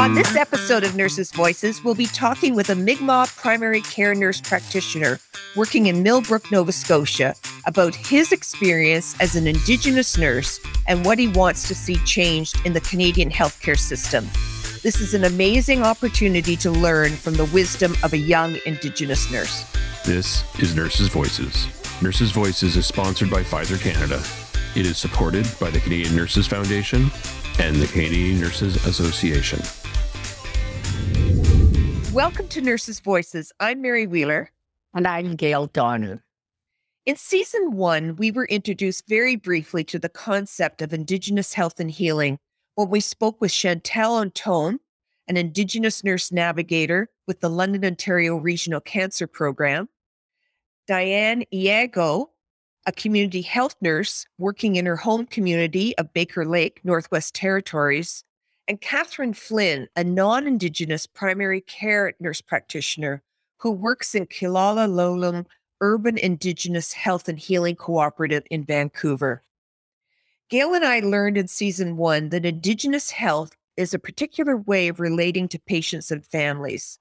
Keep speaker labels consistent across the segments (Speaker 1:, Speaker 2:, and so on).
Speaker 1: On this episode of Nurses Voices, we'll be talking with a Mi'kmaq primary care nurse practitioner working in Millbrook, Nova Scotia, about his experience as an Indigenous nurse and what he wants to see changed in the Canadian healthcare system. This is an amazing opportunity to learn from the wisdom of a young Indigenous nurse.
Speaker 2: This is Nurses Voices. Nurses Voices is sponsored by Pfizer Canada. It is supported by the Canadian Nurses Foundation and the Canadian Nurses Association.
Speaker 1: Welcome to Nurses Voices. I'm Mary Wheeler.
Speaker 3: And I'm Gail Donner.
Speaker 1: In season one, we were introduced very briefly to the concept of Indigenous health and healing when we spoke with Chantal Antone, an Indigenous nurse navigator with the London, Ontario Regional Cancer Program, Diane Iago, a community health nurse working in her home community of Baker Lake, Northwest Territories, and Catherine Flynn, a non Indigenous primary care nurse practitioner who works in Killala Urban Indigenous Health and Healing Cooperative in Vancouver. Gail and I learned in season one that Indigenous health is a particular way of relating to patients and families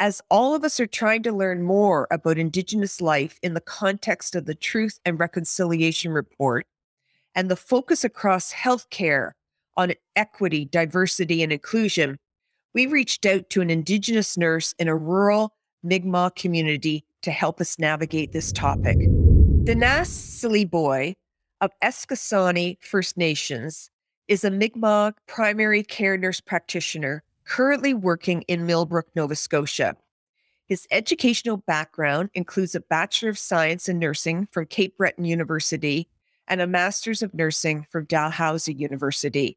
Speaker 1: as all of us are trying to learn more about Indigenous life in the context of the Truth and Reconciliation Report and the focus across healthcare on equity, diversity, and inclusion, we reached out to an Indigenous nurse in a rural Mi'kmaq community to help us navigate this topic. Danas Saliboy of Eskasoni First Nations is a Mi'kmaq primary care nurse practitioner currently working in Millbrook, Nova Scotia. His educational background includes a Bachelor of Science in Nursing from Cape Breton University and a Master's of Nursing from Dalhousie University.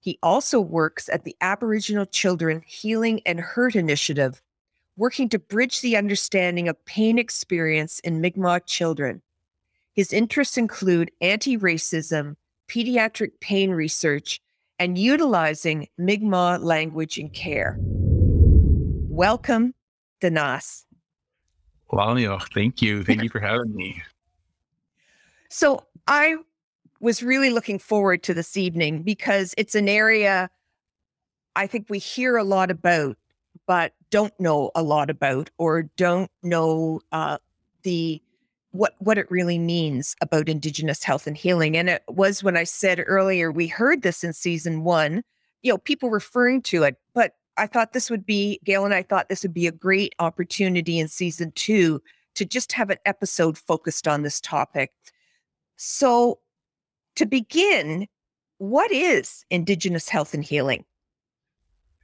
Speaker 1: He also works at the Aboriginal Children Healing and Hurt Initiative, working to bridge the understanding of pain experience in Mi'kmaq children. His interests include anti racism, pediatric pain research, and utilizing Mi'kmaq language in care. Welcome, Danas.
Speaker 4: Lalio, thank you. Thank you for having me.
Speaker 1: So I was really looking forward to this evening because it's an area I think we hear a lot about, but don't know a lot about, or don't know uh, the what what it really means about indigenous health and healing. And it was when i said earlier we heard this in season 1 you know people referring to it but i thought this would be gail and i thought this would be a great opportunity in season 2 to just have an episode focused on this topic. So to begin what is indigenous health and healing?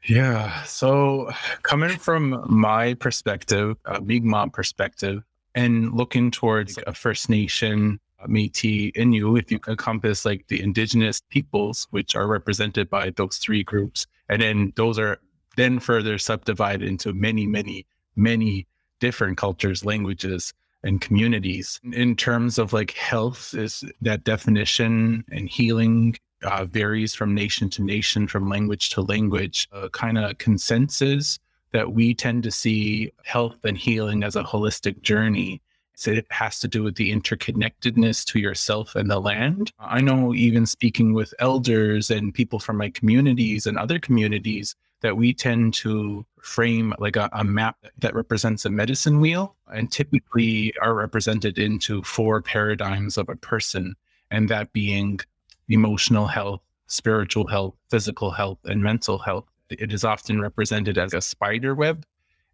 Speaker 4: Yeah so coming from my perspective a mi'kmaq perspective and looking towards a First Nation, uh, Métis, Innu, if you encompass like the indigenous peoples, which are represented by those three groups, and then those are then further subdivided into many, many, many different cultures, languages, and communities. In terms of like health, is that definition and healing uh, varies from nation to nation, from language to language. Uh, kind of consensus that we tend to see health and healing as a holistic journey. So it has to do with the interconnectedness to yourself and the land. I know, even speaking with elders and people from my communities and other communities, that we tend to frame like a, a map that represents a medicine wheel and typically are represented into four paradigms of a person, and that being emotional health, spiritual health, physical health, and mental health it is often represented as a spider web.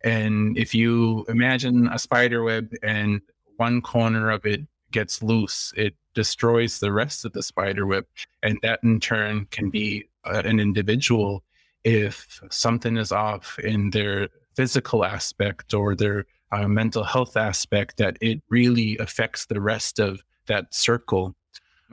Speaker 4: And if you imagine a spider web and one corner of it gets loose, it destroys the rest of the spider web. And that in turn can be uh, an individual if something is off in their physical aspect or their uh, mental health aspect, that it really affects the rest of that circle.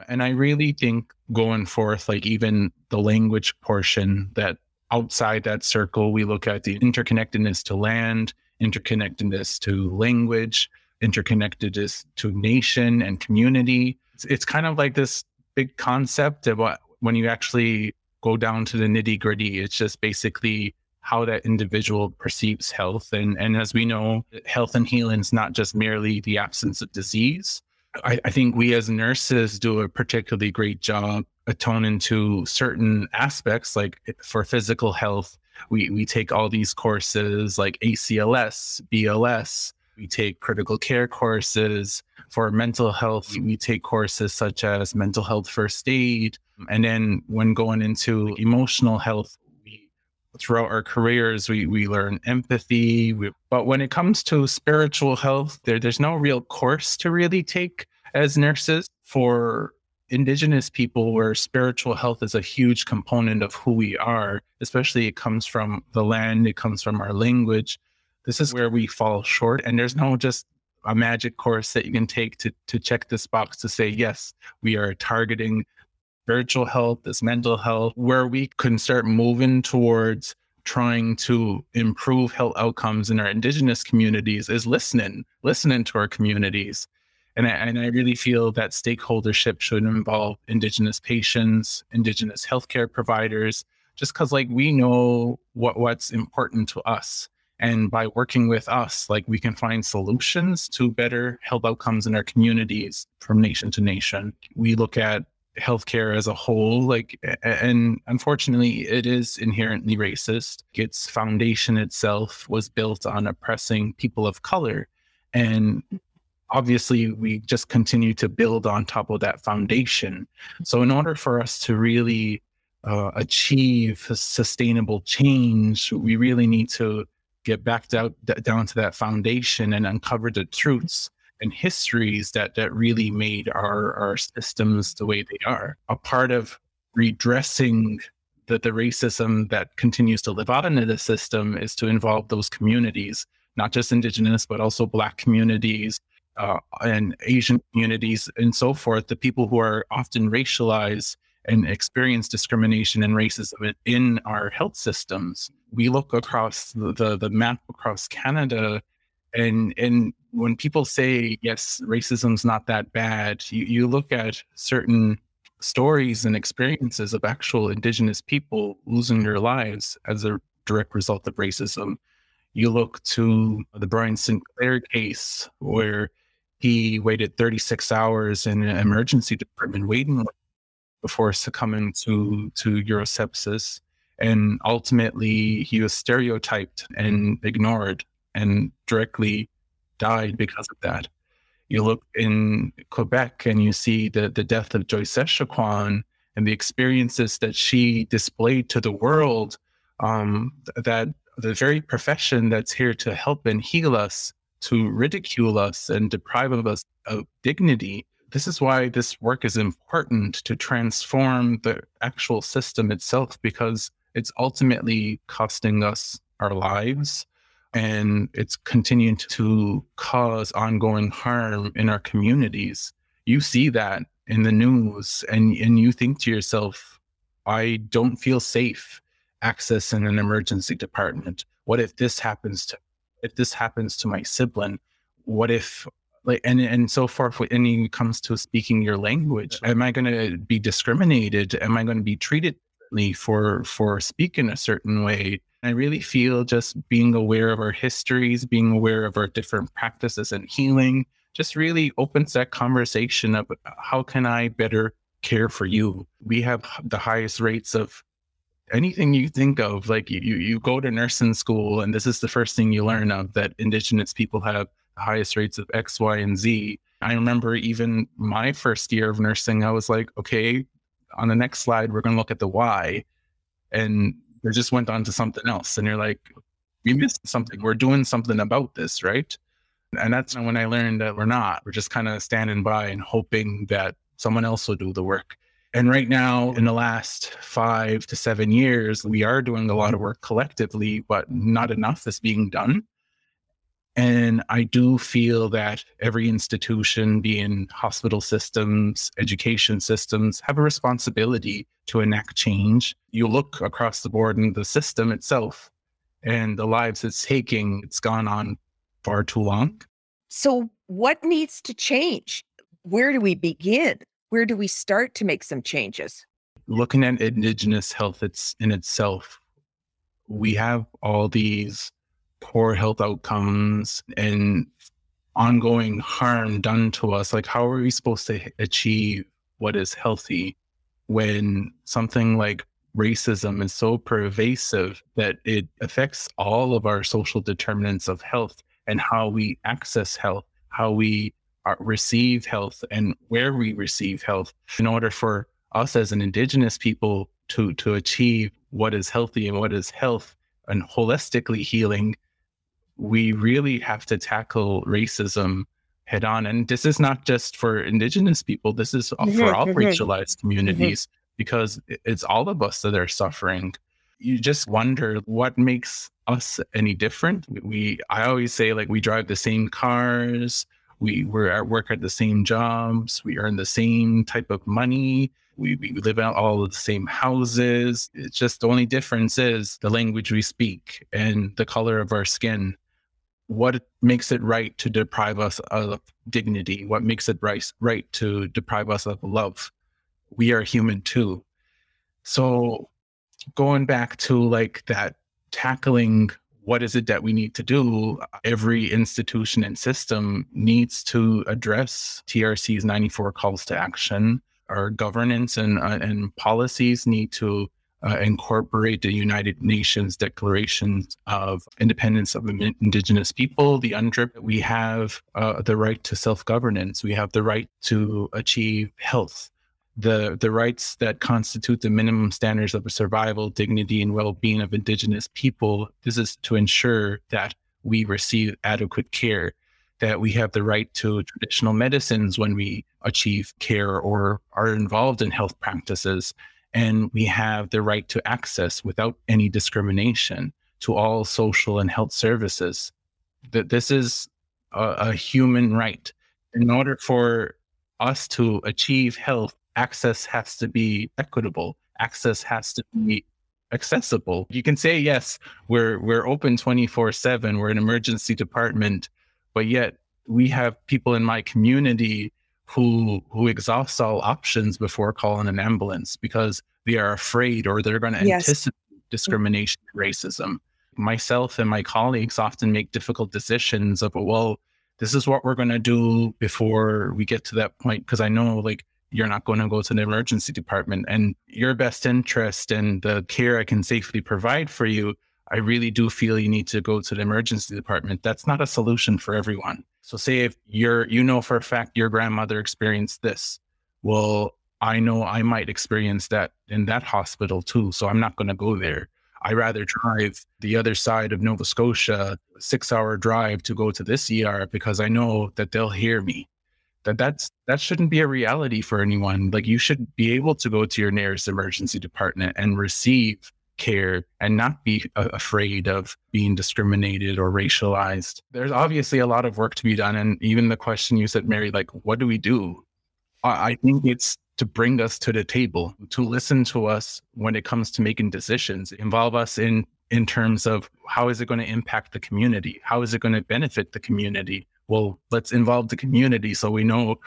Speaker 4: And I really think going forth, like even the language portion, that outside that circle, we look at the interconnectedness to land, interconnectedness to language, interconnectedness to nation and community. It's, it's kind of like this big concept of what, when you actually go down to the nitty gritty, it's just basically how that individual perceives health. And, and as we know, health and healing is not just merely the absence of disease. I, I think we as nurses do a particularly great job attoning to certain aspects, like for physical health, We we take all these courses like ACLS, BLS. We take critical care courses for mental health. We take courses such as mental health first aid. And then when going into emotional health, we throughout our careers we we learn empathy. We, but when it comes to spiritual health, there there's no real course to really take as nurses for indigenous people where spiritual health is a huge component of who we are especially it comes from the land it comes from our language this is where we fall short and there's no just a magic course that you can take to to check this box to say yes we are targeting spiritual health this mental health where we can start moving towards trying to improve health outcomes in our indigenous communities is listening listening to our communities and I, and I really feel that stakeholdership should involve Indigenous patients, Indigenous healthcare providers, just because like we know what what's important to us. And by working with us, like we can find solutions to better health outcomes in our communities from nation to nation. We look at healthcare as a whole, like, and unfortunately, it is inherently racist. Its foundation itself was built on oppressing people of color. And obviously we just continue to build on top of that foundation. So, in order for us to really uh, achieve sustainable change, we really need to get back down, down to that foundation and uncover the truths and histories that that really made our our systems the way they are. A part of redressing the, the racism that continues to live out into the system is to involve those communities, not just indigenous, but also black communities, uh, and Asian communities and so forth, the people who are often racialized and experience discrimination and racism in our health systems. We look across the, the, the map across Canada and and when people say yes racism's not that bad you, you look at certain stories and experiences of actual indigenous people losing their lives as a direct result of racism. You look to the brian sinclair case where he waited 36 hours in an emergency department waiting before succumbing to to urosepsis and ultimately he was stereotyped and ignored and directly died because of that you look in quebec and you see the, the death of joyce echaquan and the experiences that she displayed to the world um, that the very profession that's here to help and heal us to ridicule us and deprive of us of dignity. This is why this work is important to transform the actual system itself because it's ultimately costing us our lives and it's continuing to cause ongoing harm in our communities. You see that in the news and, and you think to yourself, I don't feel safe accessing an emergency department. What if this happens to if this happens to my sibling, what if like and and so forth when it comes to speaking your language am i going to be discriminated am i going to be treated for for speaking a certain way. I really feel just being aware of our histories being aware of our different practices and healing just really opens that conversation of uh, how can i better care for you? We have the highest rates of anything you think of like you you go to nursing school and this is the first thing you learn of that indigenous people have the highest rates of x y and z. I remember even my first year of nursing i was like okay on the next slide we're going to look at the why. and they just went on to something else and you're like we missed something we're doing something about this right and that's when i learned that we're not we're just kind of standing by and hoping that someone else will do the work and right now, in the last five to seven years, we are doing a lot of work collectively, but not enough is being done. And I do feel that every institution, being hospital systems, education systems, have a responsibility to enact change. You look across the board in the system itself and the lives it's taking, it's gone on far too long.
Speaker 1: So, what needs to change? Where do we begin? where do we start to make some changes?
Speaker 4: Looking at Indigenous health it's in itself, we have all these poor health outcomes and ongoing harm done to us. Like, how are we supposed to achieve what is healthy when something like racism is so pervasive that it affects all of our social determinants of health and how we access health, how we are, receive health, and where we receive health. In order for us as an Indigenous people to to achieve what is healthy and what is health and holistically healing, we really have to tackle racism head on. And this is not just for Indigenous people, this is mm-hmm, for all mm-hmm. racialized communities mm-hmm. because it's all of us that are suffering. You just wonder what makes us any different. We, I always say, like, we drive the same cars, we, we're at work at the same jobs, we earn the same type of money. We, we live out all of the same houses. It's just the only difference is the language we speak and the color of our skin what makes it right to deprive us of dignity? What makes it right, right to deprive us of love? We are human too. So going back to like that tackling what is it that we need to do? Every institution and system needs to address TRC's 94 calls to action. Our governance and, uh, and policies need to uh, incorporate the United Nations Declaration of Independence of Indigenous People, the UNDRIP. We have uh, the right to self governance. We have the right to achieve health. The, the rights that constitute the minimum standards of survival, dignity, and well being of Indigenous people. This is to ensure that we receive adequate care, that we have the right to traditional medicines when we achieve care or are involved in health practices and we have the right to access without any discrimination to all social and health services. That this is a, a human right. In order for us to achieve health, access has to be equitable. Access has to be accessible. You can say yes, we're we're open 24/7, we're an emergency department, but yet we have people in my community who who exhaust all options before calling an ambulance because they are afraid or they're going to yes. anticipate mm-hmm. discrimination and racism myself and my colleagues often make difficult decisions of well this is what we're going to do before we get to that point because i know like you're not going to go to the emergency department and your best interest and the care i can safely provide for you I really do feel you need to go to the emergency department. That's not a solution for everyone. So say if you're you know for a fact your grandmother experienced this. Well, I know I might experience that in that hospital too. So I'm not going to go there. I rather drive the other side of Nova Scotia, six hour drive to go to this ER because I know that they'll hear me. That that's that shouldn't be a reality for anyone. Like you should be able to go to your nearest emergency department and receive care and not be afraid of being discriminated or racialized. There's obviously a lot of work to be done. And even the question you said, Mary, like, what do we do? I think it's to bring us to the table, to listen to us when it comes to making decisions, involve us in in terms of how is it going to impact the community? How is it going to benefit the community? Well, let's involve the community so we know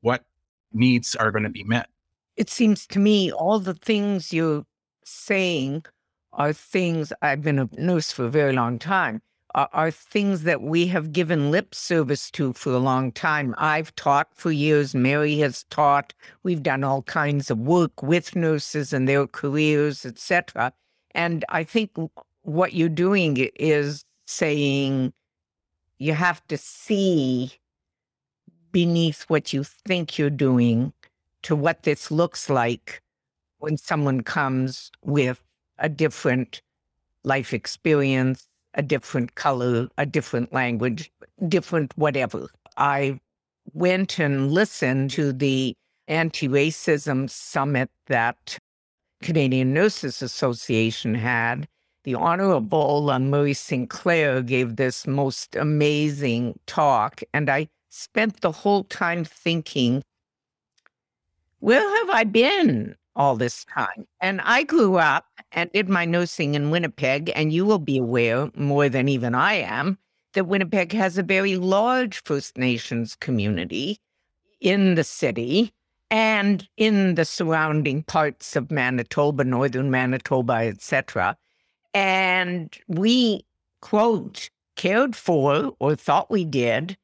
Speaker 4: what needs are going to be met.
Speaker 3: It seems to me all the things you saying are things I've been a nurse for a very long time, are, things that we have given lip service to for a long time. I've taught for years, Mary has taught, we've done all kinds of work with nurses and their careers, etc. And I think what you're doing is saying you have to see beneath what you think you're doing to what this looks like when someone comes with a different life experience, a different color, a different language, different whatever. I went and listened to the anti racism summit that Canadian Nurses Association had. The Honorable Murray Sinclair gave this most amazing talk, and I spent the whole time thinking, where have I been? All this time. And I grew up and did my nursing in Winnipeg, and you will be aware more than even I am that Winnipeg has a very large First Nations community in the city and in the surrounding parts of Manitoba, northern Manitoba, etc. And we, quote, cared for or thought we did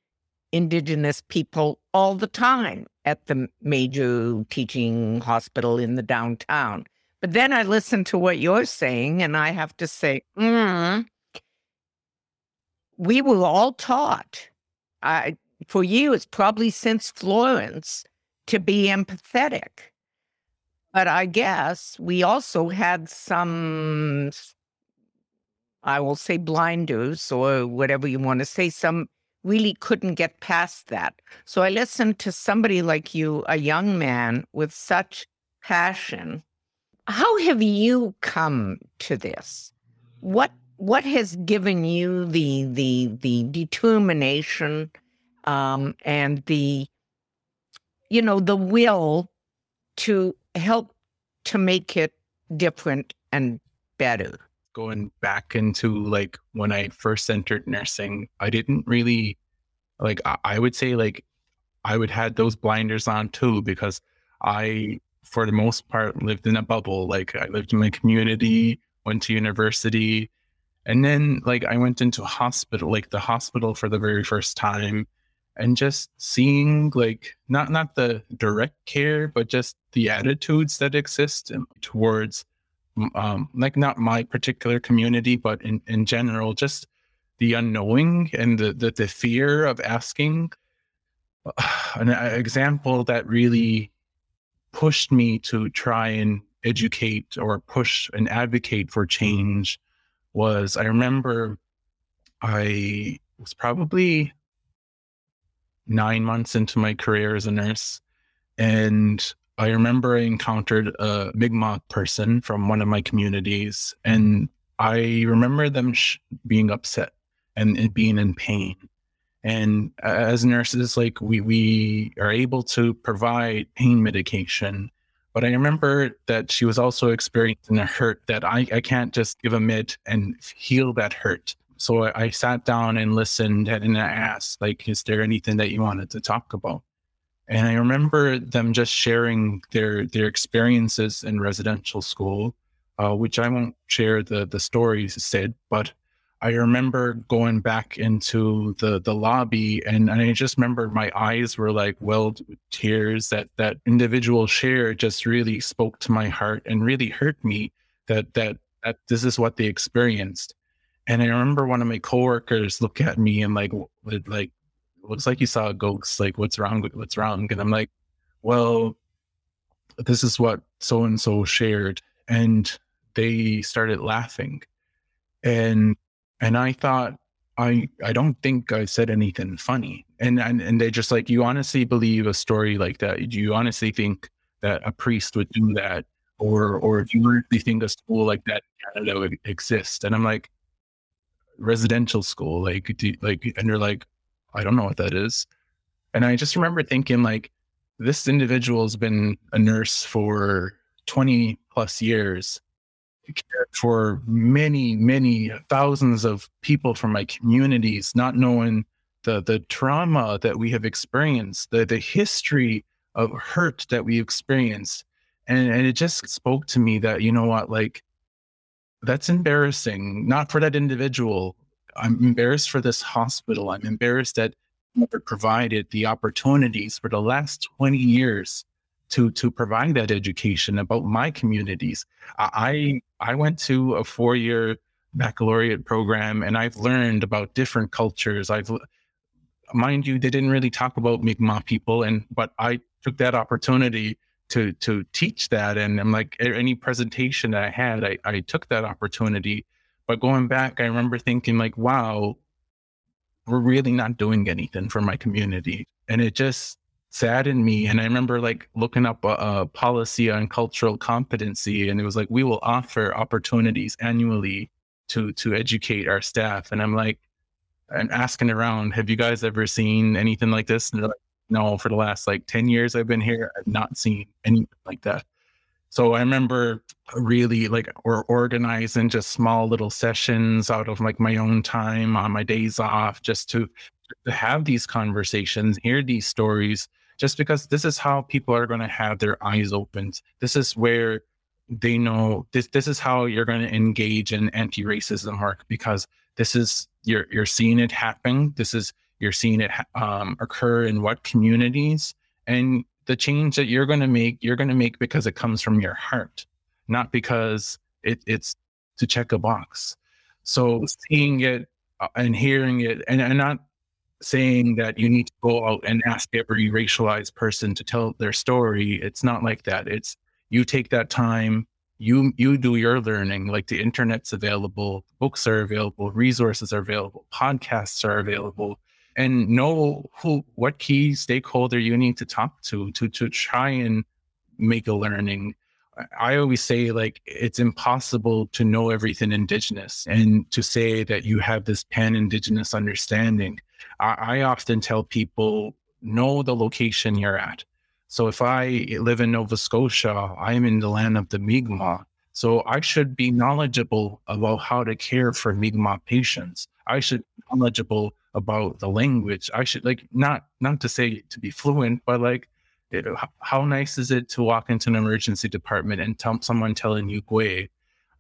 Speaker 3: Indigenous people all the time at the major teaching hospital in the downtown. But then I listen to what you're saying, and I have to say, mm, we were all taught, I, for years, probably since Florence, to be empathetic. But I guess we also had some, I will say blinders or whatever you want to say, some really couldn't get past that. So I listened to somebody like you, a young man with such passion. How have you come to this? What what has given you the the the determination um, and the you know the will to help to make it different and better
Speaker 4: going back into like when i first entered nursing i didn't really like i, would say like i would had those blinders on too because i for the most part lived in a bubble. Like i lived in my community went to university and then like I went into hospital, like the hospital for the very first time and just seeing like not not the direct care but just the attitudes that exist towards um like not my particular community but in in general just the unknowing and the the, the fear of asking an example that really pushed me to try and educate or push and advocate for change was I remember I was probably nine months into my career as a nurse. And I remember I encountered a Mi'kmaq person from one of my communities. And I remember them sh- being upset and, and being in pain. And as nurses, like we, we are able to provide pain medication but I remember that she was also experiencing a hurt that I, I can't just give a mid and heal that hurt. So I, I sat down and listened and I asked, like, is there anything that you wanted to talk about? And I remember them just sharing their their experiences in residential school, uh, which I won't share the the stories said, but I remember going back into the the lobby and, and I just remember my eyes were like welled with tears that that individual share just really spoke to my heart and really hurt me that that that this is what they experienced. And I remember one of my coworkers look at me and like like looks like you saw a ghost, like what's wrong what's wrong? And I'm like, well, this is what so and so shared. And they started laughing. And and I thought, I I don't think I said anything funny. And and and they just like, you honestly believe a story like that? Do you honestly think that a priest would do that? Or or do you really think a school like that Canada would exist? And I'm like, residential school, like do, like and they're like, I don't know what that is. And I just remember thinking like this individual has been a nurse for 20 plus years cared for many, many thousands of people from my communities, not knowing the the trauma that we have experienced, the the history of hurt that we experienced. And and it just spoke to me that, you know what, like that's embarrassing, not for that individual. I'm embarrassed for this hospital. I'm embarrassed that never provided the opportunities for the last 20 years to to provide that education about my communities. I I went to a four year baccalaureate program and I've learned about different cultures. I've mind you, they didn't really talk about Mi'kmaq people, and but I took that opportunity to to teach that. And I'm like any presentation that I had, I, I took that opportunity. But going back, I remember thinking like, wow, we're really not doing anything for my community. And it just saddened me. And I remember like looking up a, a, policy on cultural competency, and it was like we will offer opportunities annually to to educate our staff. And I'm like, I'm asking around, have you guys ever seen anything like this? And they're like, no, for the last like 10 years I've been here, I've not seen anything like that. So I remember really like or organizing just small little sessions out of like my own time on my days off just to to have these conversations, hear these stories, just because this is how people are going to have their eyes opened. This is where they know this this is how you're going to engage in anti-racism work because this is you're you're seeing it happen this is you're seeing it um, occur in what communities and the change that you're going to make you're going to make because it comes from your heart not because it, it's to check a box. So seeing it uh, and hearing it, and, and not saying that you need to go out and ask every racialized person to tell their story. It's not like that. It's you take that time, you you do your learning. Like the internet's available, books are available, resources are available, podcasts are available, and know who what key stakeholder you need to talk to to to try and make a learning I always say like it's impossible to know everything indigenous and to say that you have this pan indigenous understanding. I, I, often tell people know the location you're at. So if I live in Nova Scotia, I'm in the land of the Mi'kmaq. So I should be knowledgeable about how to care for Mi'kmaq patients. I should be knowledgeable about the language. I should like not not to say to be fluent, but like it, how nice is it to walk into an emergency department and tell someone telling you Kwe?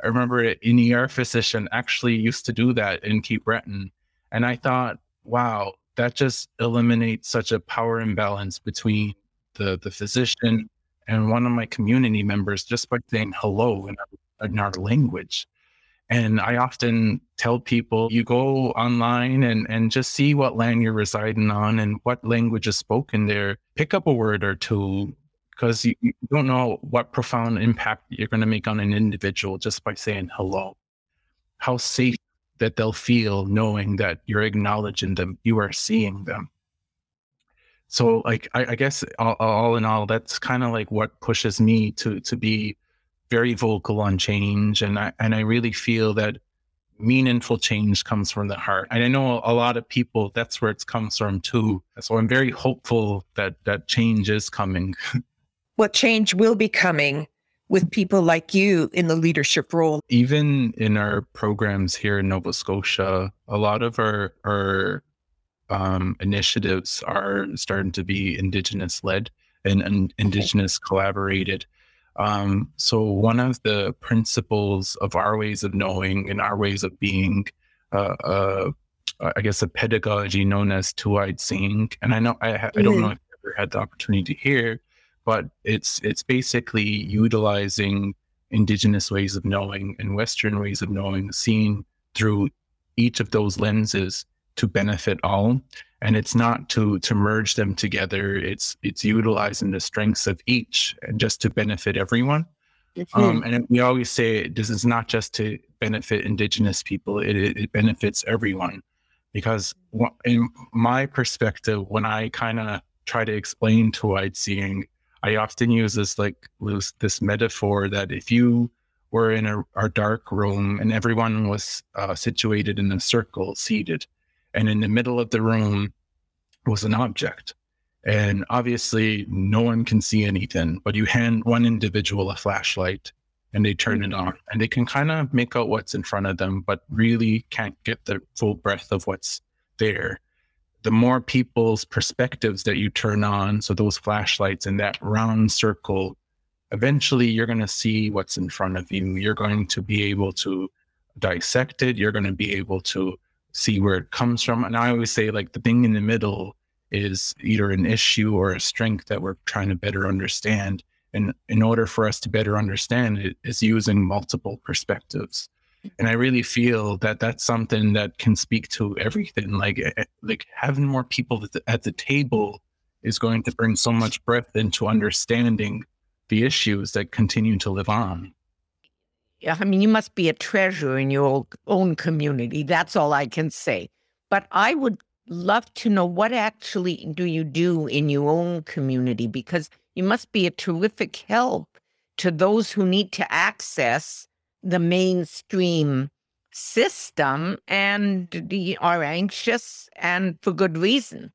Speaker 4: I remember an ER physician actually used to do that in Cape Breton. And I thought, wow, that just eliminates such a power imbalance between the, the physician and one of my community members just by saying hello in our, in our language. And I often tell people you go online and, and just see what land you're residing on and what language is spoken there. Pick up a word or two because you, you don't know what profound impact you're going to make on an individual just by saying hello. How safe that they'll feel knowing that you're acknowledging them, you are seeing them. So, like, I, I guess all, all in all, that's kind of like what pushes me to to be very vocal on change, and I and I really feel that meaningful change comes from the heart. And I know a lot of people that's where it comes from too. So I'm very hopeful that that change is coming.
Speaker 1: what change will be coming with people like you in the leadership role.
Speaker 4: Even in our programs here in Nova Scotia, a lot of our our um, initiatives are starting to be Indigenous led and, and Indigenous collaborated. Um, so one of the principles of our ways of knowing and our ways of being, uh, uh, I guess, a pedagogy known as two-eyed seeing. And I know I, I don't know mm-hmm. if you ever had the opportunity to hear, but it's it's basically utilizing indigenous ways of knowing and Western ways of knowing, seen through each of those lenses to benefit all and it's not to to merge them together. It's it's utilizing the strengths of each and just to benefit everyone. Mm-hmm. um, and we always say this is not just to benefit indigenous people it, it benefits everyone. Because in my perspective when i kind of try to explain two-eyed seeing i often use this like this metaphor that if you were in a, a dark room and everyone was uh, situated in a circle seated and in the middle of the room was an object. And obviously, no one can see anything, but you hand one individual a flashlight and they turn it on and they can kind of make out what's in front of them, but really can't get the full breadth of what's there. The more people's perspectives that you turn on, so those flashlights in that round circle, eventually you're going to see what's in front of you. You're going to be able to dissect it. You're going to be able to see where it comes from. And I always say, like, the thing in the middle is either an issue or a strength that we're trying to better understand. And in order for us to better understand it, is using multiple perspectives. And I really feel that that's something that can speak to everything. Like, eh, eh, like having more people at the, at the table is going to bring so much breadth into understanding the issues that continue to live on.
Speaker 3: I mean, you must be a treasure in your own community. That's all I can say. But I would love to know what actually do you do in your own community because you must be a terrific help to those who need to access the mainstream system and are anxious and for good reason.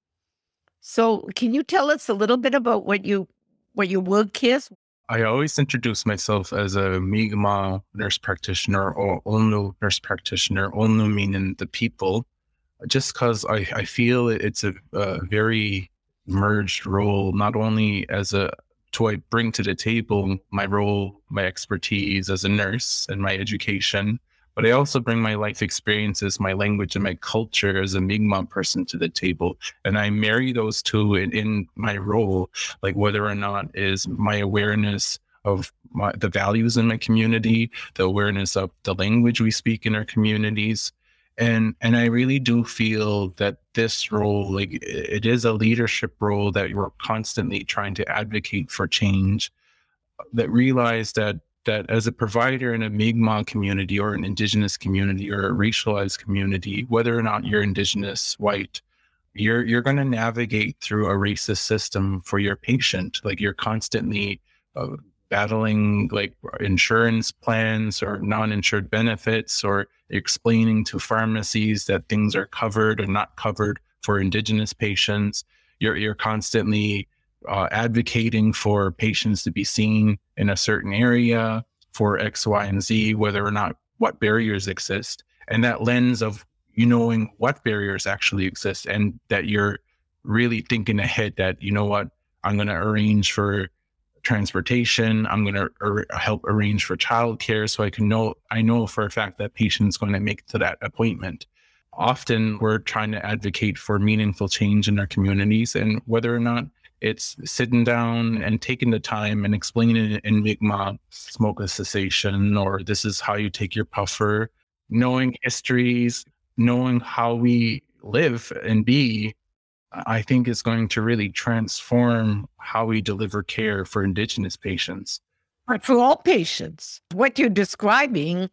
Speaker 3: So, can you tell us a little bit about what you what your work is?
Speaker 4: I always introduce myself as a Mi'kmaq nurse practitioner or L'nu nurse practitioner, L'nu meaning the people, just because I, I feel it's a, a, very merged role, not only as a to I bring to the table my role, my expertise as a nurse and my education, but I also bring my life experiences, my language, and my culture as a Mi'kmaq person to the table. And I marry those two in, in my role, like whether or not is my awareness of my, the values in my community, the awareness of the language we speak in our communities. And and I really do feel that this role, like it is a leadership role that we're constantly trying to advocate for change, uh, that realize that that as a provider in a Mi'kmaq community or an indigenous community or a racialized community, whether or not you're indigenous, white, you're you're going to navigate through a racist system for your patient. Like you're constantly uh, battling like insurance plans or non-insured benefits, or explaining to pharmacies that things are covered or not covered for indigenous patients. You're you're constantly uh, advocating for patients to be seen in a certain area for X, Y, and Z, whether or not what barriers exist. And that lens of you knowing what barriers actually exist and that you're really thinking ahead that, you know what, I'm going to arrange for transportation. I'm going to ar- help arrange for childcare so I can know, I know for a fact that patient's going to make to that appointment. Often we're trying to advocate for meaningful change in our communities and whether or not it's sitting down and taking the time and explaining it in Mi'kmaq smoke cessation, or this is how you take your puffer, knowing histories, knowing how we live and be, I think is going to really transform how we deliver care for Indigenous patients.
Speaker 3: But for all patients, what you're describing,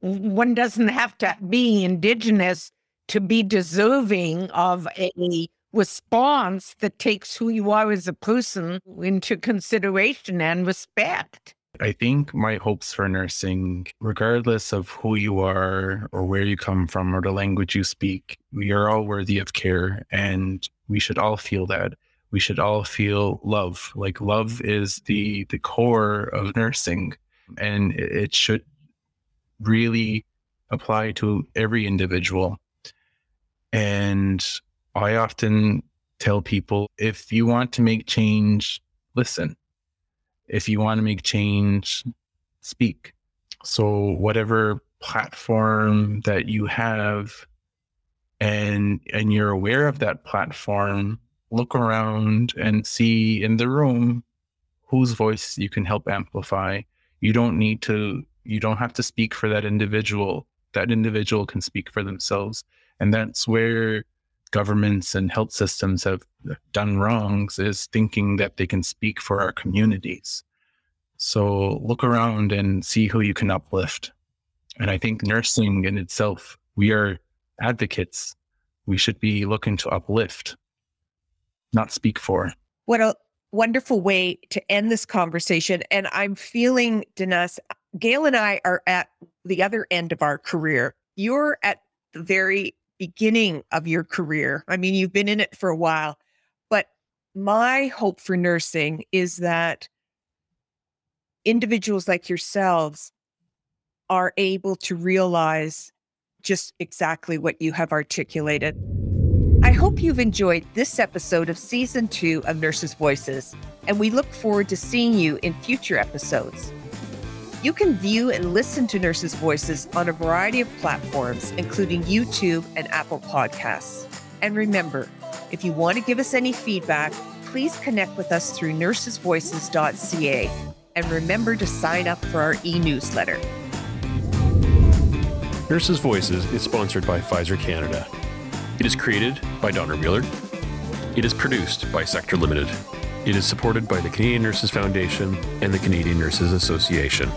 Speaker 3: one doesn't have to be Indigenous to be deserving of a response that takes who you are as a person into consideration and respect.
Speaker 4: I think my hopes for nursing, regardless of who you are or where you come from or the language you speak, we are all worthy of care and we should all feel that. We should all feel love. Like love is the the core of nursing and it should really apply to every individual. And I often tell people if you want to make change, listen. If you want to make change, speak. So, whatever platform that you have and and you're aware of that platform, look around and see in the room whose voice you can help amplify. You don't need to you don't have to speak for that individual. That individual can speak for themselves. And that's where governments and health systems have done wrongs is thinking that they can speak for our communities. So look around and see who you can uplift. And I think nursing in itself, we are advocates. We should be looking to uplift, not speak for.
Speaker 1: What a wonderful way to end this conversation. And I'm feeling, Dinesh, Gail and I are at the other end of our career. You're at the very beginning of your career. I mean, you've been in it for a while, but my hope for nursing is that individuals like yourselves are able to realize just exactly what you have articulated. I hope you've enjoyed this episode of season two of Nurses Voices, and we look forward to seeing you in future episodes. You can view and listen to Nurses' Voices on a variety of platforms, including YouTube and Apple Podcasts. And remember, if you want to give us any feedback, please connect with us through nursesvoices.ca. And remember to sign up for our e newsletter.
Speaker 2: Nurses Voices is sponsored by Pfizer Canada. It is created by Donner Wheeler. It is produced by Sector Limited. It is supported by the Canadian Nurses Foundation and the Canadian Nurses Association.